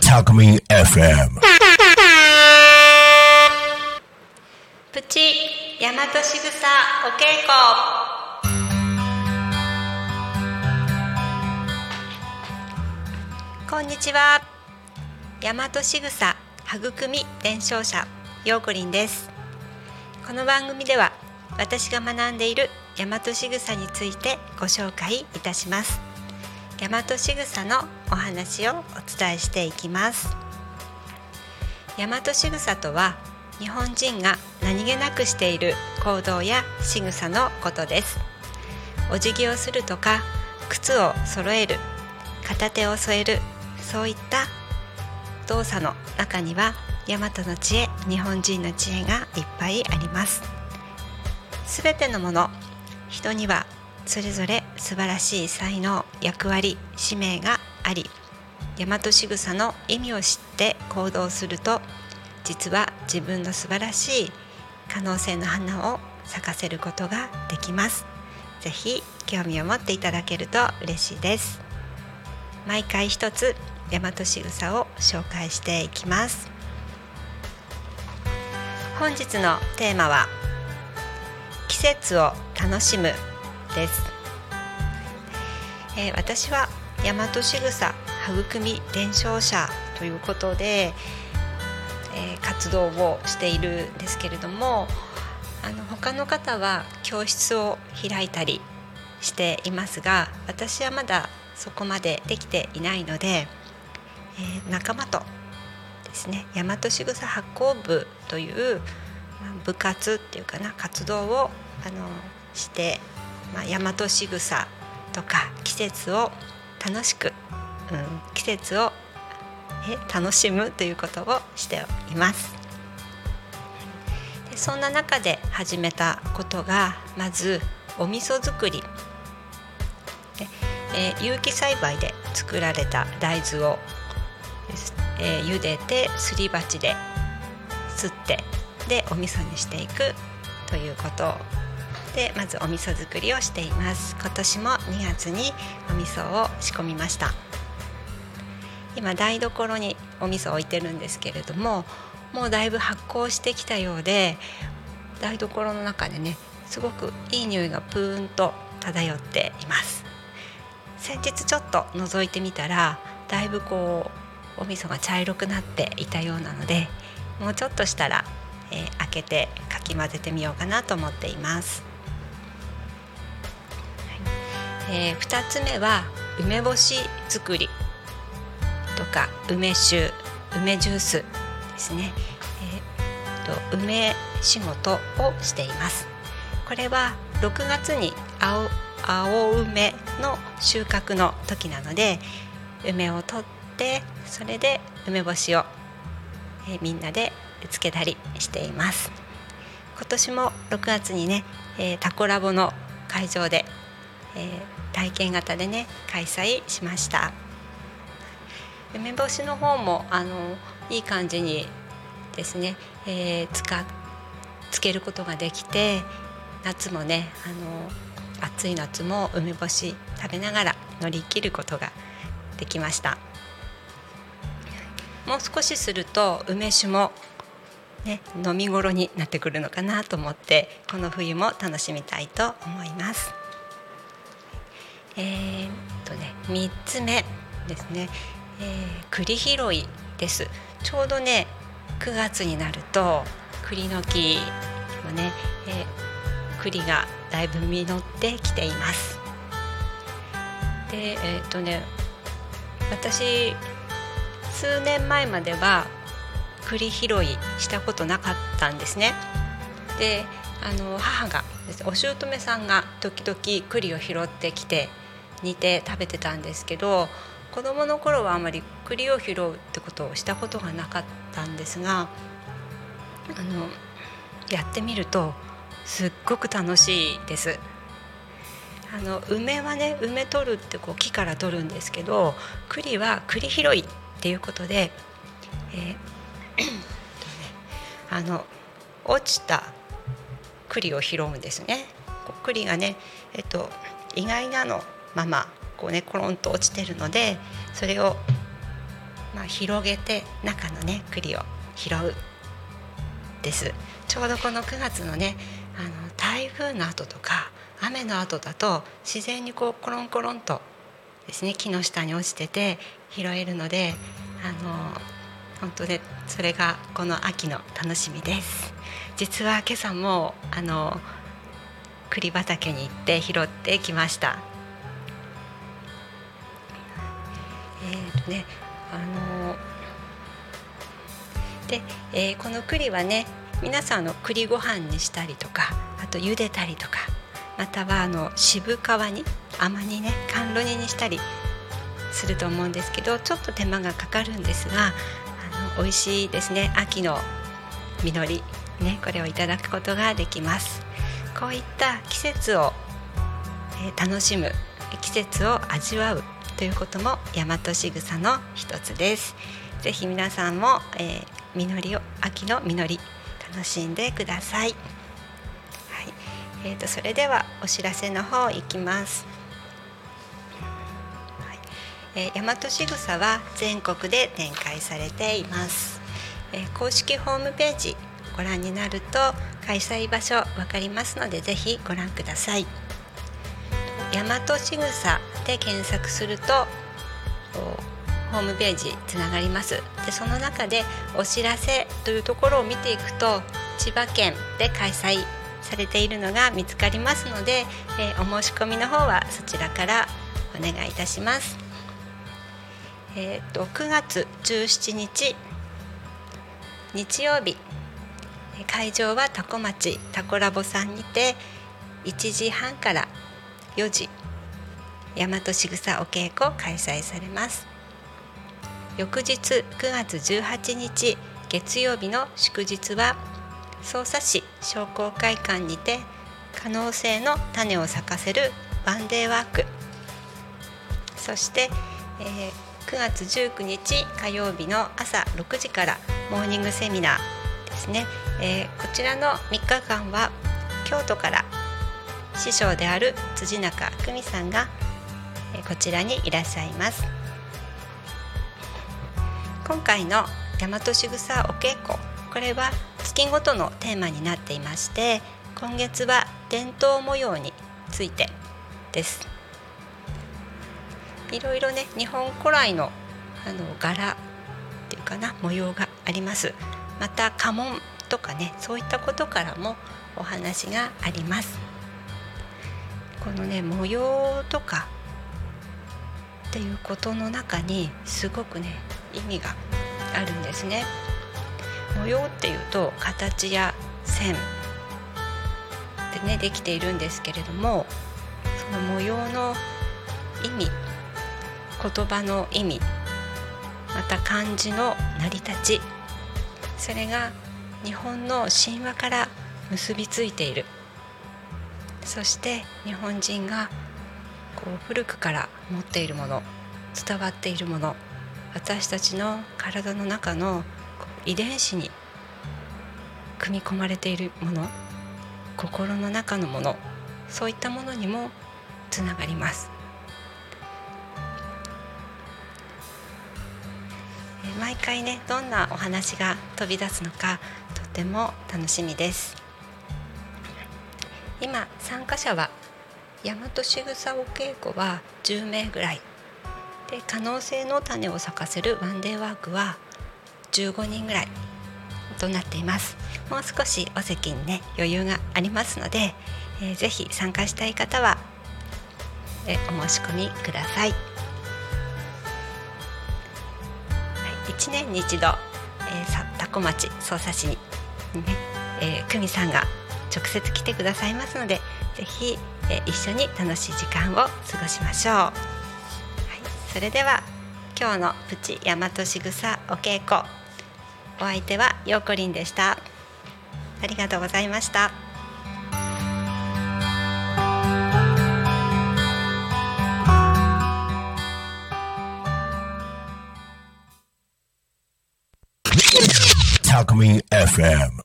Takumi FM. プチ大和しぐさお稽古こんにちは大和しぐさ育み伝承者ようこりんですこの番組では私が学んでいる大和しぐさについてご紹介いたします。大和しぐさのお話をお伝えしていきます。大和しぐさとは日本人が何気なくしている行動や仕草のことです。お辞儀をするとか靴を揃える片手を添えるそういった動作の中には大和の知恵日本人の知恵がいっぱいあります。すべてのもの。人にはそれぞれ素晴らしい才能役割使命があり大和仕草の意味を知って行動すると実は自分の素晴らしい可能性の花を咲かせることができます。ぜひ興味を持っていただけると嬉しいです。毎回一つ大和仕草を紹介していきます。本日のテーマは季節を楽しむです、えー私は大和仕草育み伝承者ということで、えー活動をしているんですけれどもあの他の方は教室を開いたりしていますが私はまだそこまでできていないので、えー仲間とですね大和しぐさ発行部という部活っていうかな活動をあのして、まあ、大和しぐさとか季節を楽しく、うん、季節をえ楽しむということをしています。でそんな中で始めたことがまずお味噌作りで、えー有機栽培で作られた大豆を、えー茹でてすり鉢ですってでお味噌にしていくということでまずお味噌作りをしています。今年も2月にお味噌を仕込みました。今台所にお味噌を置いてるんですけれどももうだいぶ発酵してきたようで台所の中でねすごくいい匂いがプーンと漂っています。先日ちょっと覗いてみたらだいぶこうお味噌が茶色くなっていたようなのでもうちょっとしたら、えー開けてかき混ぜてみようかなと思っています、はいえ2つ目は梅干し作りとか梅酒梅ジュースですね、えーと梅仕事をしています。これは6月に青青梅の収穫の時なので梅を取ってそれで梅干しを、えーみんなでつけたりしています。今年も6月にね、えータコラボの会場で、えー体験型でね開催しました梅干しの方もあのいい感じにですね、えー、つかつけることができて夏もねあの暑い夏も梅干し食べながら乗り切ることができましたもう少しすると梅酒もね、飲み頃になってくるのかなと思ってこの冬も楽しみたいと思います。えーっとね3つ目ですね、えー栗拾いです。ちょうどね9月になると栗の木もね、えー栗がだいぶ実ってきています。でえーっとね私数年前までは栗拾いしたことなかったんですね。であの母がお姑さんが時々栗を拾ってきて煮て食べてたんですけど子供の頃はあまり栗を拾うってことをしたことがなかったんですがあのやってみるとすっごく楽しいです。あの梅はね梅取るってこう木から取るんですけど栗は栗拾いっていうことで、えーあの落ちた栗を拾うんですね栗がね、えっと、意外なのままこうねコロンと落ちてるのでそれをまあ広げて中のね栗を拾うです。ちょうどこの9月のねあの台風の後とか雨の後だと自然にこうコロンコロンとですね木の下に落ちてて拾えるのであの本当でそれがこの秋の楽しみです。実は今朝もあの栗畑に行って拾ってきました。えーとねあので、えーこの栗はね皆さんあの栗ご飯にしたりとかあと茹でたりとかまたはあの渋皮に甘にね甘露煮にしたりすると思うんですけどちょっと手間がかかるんですがあの美味しいですね。秋の実りねこれをいただくことができます。こういった季節を、えー楽しむ季節を味わうということも大和しぐさの一つです。ぜひ皆さんも、えー実りを秋の実り楽しんでください。はい、えー、とそれではお知らせの方いきます。はい。えー、大和しぐさは全国で展開されています、えー公式ホームページご覧になると開催場所わかりますのでぜひご覧ください。大和しぐさで検索するとホームページつながりますでその中でお知らせというところを見ていくと千葉県で開催されているのが見つかりますので、えーお申し込みの方はそちらからお願いいたします。えー、と9月17日日曜日会場はタコ町タコラボさんにて1時半から4時大和しぐさお稽古開催されます。翌日9月18日月曜日の祝日は匝瑳市商工会館にて可能性の種を咲かせるワンデーワーク。そして、えー9月19日火曜日の朝6時からモーニングセミナーですね、えーこちらの3日間は京都から師匠である辻中久美さんが、こちらにいらっしゃいます。今回の大和しぐさお稽古これは月ごとのテーマになっていまして今月は伝統模様についてです。いろいろね日本古来のあの柄っていうかな模様があります。また家紋とかねそういったことからもお話があります。このね模様とかっていうことの中にすごくね意味があるんですね。模様っていうと形や線でねできているんですけれどもその模様の意味言葉の意味また漢字の成り立ちそれが日本の神話から結びついている。そして日本人がこう古くから持っているもの伝わっているもの私たちの体の中の遺伝子に組み込まれているもの心の中のものそういったものにもつながります。毎回ねどんなお話が飛び出すのかとても楽しみです。今参加者は大和しぐさお稽古は10名ぐらい。で可能性の種を咲かせるワンデーワークは15人ぐらいとなっています。もう少しお席にね余裕がありますので、えーぜひ参加したい方は、えーお申し込みください、はい、1年に一度、えーさ多古町匝瑳市にね、えー、久美さんが直接来てくださいますのでぜひ、え一緒に楽しい時間を過ごしましょう、はい、それでは今日のプチ大和しぐさお稽古お相手はようこりんでしたありがとうございました。Talk Me FM.